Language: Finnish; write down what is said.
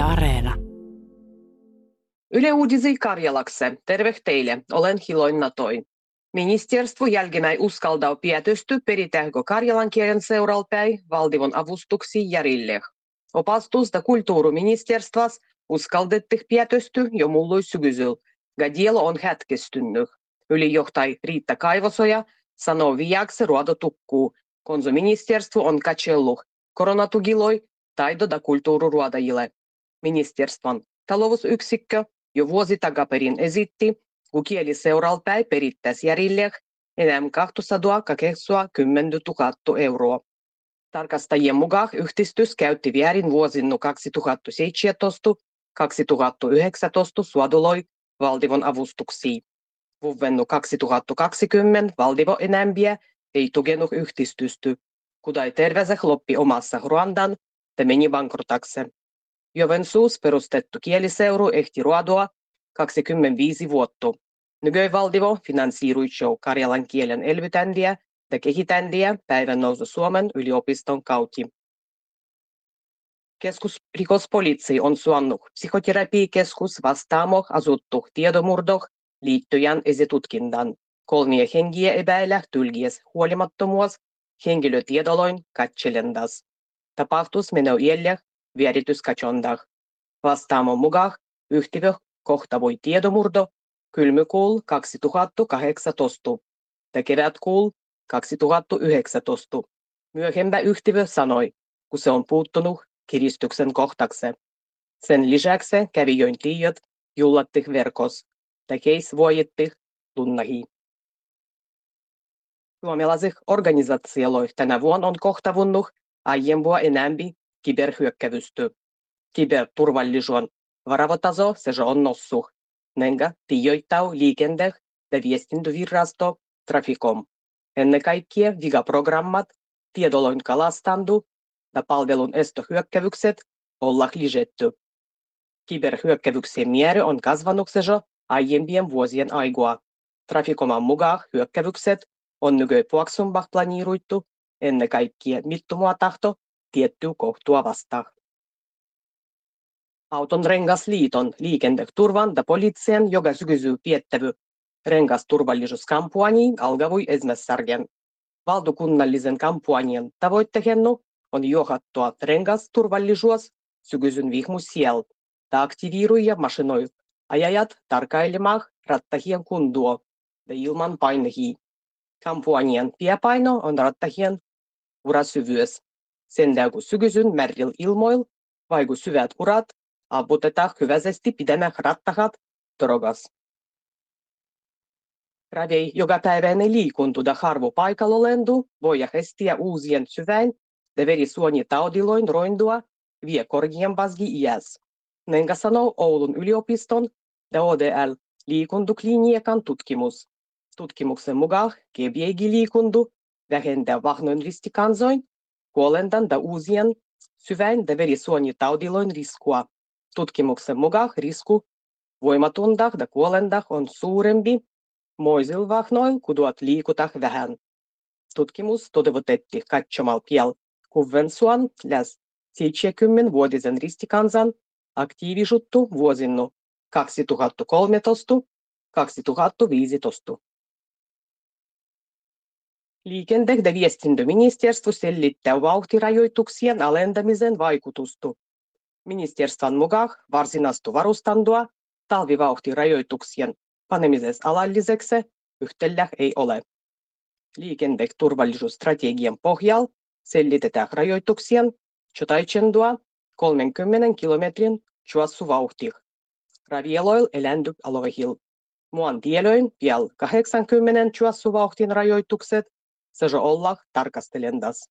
Yle Areena. Yle Uudisi Karjalakse. Terve teille. Olen Hiloin Natoi. Ministerstvo jälkeenpäin uskaltaa pietysty peritähkö karjalan kielen seuralpäin valtivon avustuksi järille. Opastus da kulttuuriministerstvas uskaldettih pietysty jo mullui sykysyl. Gadielo on hetkestynyt. Ylijohtaj Riitta Kaivosoja sanoo viiaksi ruodo tukkuu. Konsuministerstvo on katsellut koronatugiloi taido da kulttuuriruodajille. Ministerstvon talousyksikkö jo vuosi takaperin esitti, kun kieliseuralpäin perittäisi järjille enää 280 000 euroa. Tarkastajien mukaan yhdistys käytti väärin vuosina 2017-2019 suoduloi valtivon avustuksia. Vuovennu 2020 valtivo enämpiä ei tukenut yhdistysty, kudai terveensä loppi omassa Ruandan ja meni bankrotaksi. Jovensuus perustettu kieliseuru ehti ruodoa 25 vuotta. Nykyvaltivo finansiirui show karjalan kielen elvytändiä ja kehitändiä päivän nousu Suomen yliopiston kautta. Keskusrikospoliitsi on suonnut psykoterapiakeskus vastaamoh asuttu tiedomurdoh liittyen esitutkintaan. Kolmia hengiä epäillä tulgies huolimattomuus henkilötiedoloin katselendas. Tapahtus menee iällä vierityskachondah. Vastaamon mukaan yhtiö kohtavoi tiedomurdo kylmykuul 2018 ja kevätkuul 2019. Myöhempä yhtiö sanoi, kun se on puuttunut kiristyksen kohtaksi. Sen lisäksi kävijöin tiedot jullattih verkos ja keis voittih lunnahi. Suomalaisih organisaatioilla tänä vuonna on kohtavunnut aiempua enämpi kiberhyökkävystä. Kiberturvallisuuden varavotaso se on noussut. Nenga tijoittau liikenteeh ja viestintävirasto Traficom. Ennen kaikkea vigaprogrammat, tiedoloin kalastandu ja palvelun estohyökkävykset ollaan lisätty. Kiberhyökkävyksien määrä on kasvanut se aiempien vuosien aikaa. Traficoman mukaan hyökkävykset on nykyään puoksumpah planiiruittu ennen kaikkea mittumua tahto tiettyä kohtua vastaan. Auton rengasliiton liikenneturvan ja poliittisen joka syksy piettävy rengasturvallisuuskampanja alkavui ensimmäisargen. Valtakunnallisen kampanjan tavoitteena on johdattua rengasturvallisuus syksyn vihmusiel ja aktiviiruja mashinoi ajajat tarkailemaan rattahien kuntoa ja ilman painehia. Kampanjan pääpaino on rattahien urasyvyys. Sen kun syksyn märjil ilmoil, vaiku syvät urat, avutetaan hyväisesti pidemmät rattahat drogas. Jokapäiväinen liikunta ja harvo paikalla lendu voi hestiä uusien syväin ja verisuonitaudiloin roindua vie korkeampasgi iäs. Nenga sanoo Oulun yliopiston ja ODL liikuntukliniikan tutkimus. Tutkimuksen mukaan kevyegi liikuntu vähentää vahnoin ristikansoin, kuolentan ja uusien syväin ja verisuonitaudiloin riskua. Tutkimuksen mukaan risku voimatundah ja kuolendah on suurempi moisilla vahnoilla, kun tuot liikutaan vähän. Tutkimus toteutettiin katsomalla piel Kuvvensuan läs 70-vuotisen ristikansan aktiivisuutta vuosina 2013-2015. Liikenne- ja viestintäministeriö sellittää vauhtirajoituksien alentamisen vaikutusta. Ministerstvon mukaan varsinaista varustantoa talvivauhtirajoituksien panemisessa alalliseksi yhtälä ei ole. Liikenneturvallisuusstrategian pohjalla sellitetään rajoituksien jotaichendua 30 kilometrin juossuvauhtih. Ravieloil eläintyk aloihil. Muan tielöin vielä 80 juossuvauhtin rajoitukset Сәжі Оллах тарка стелендас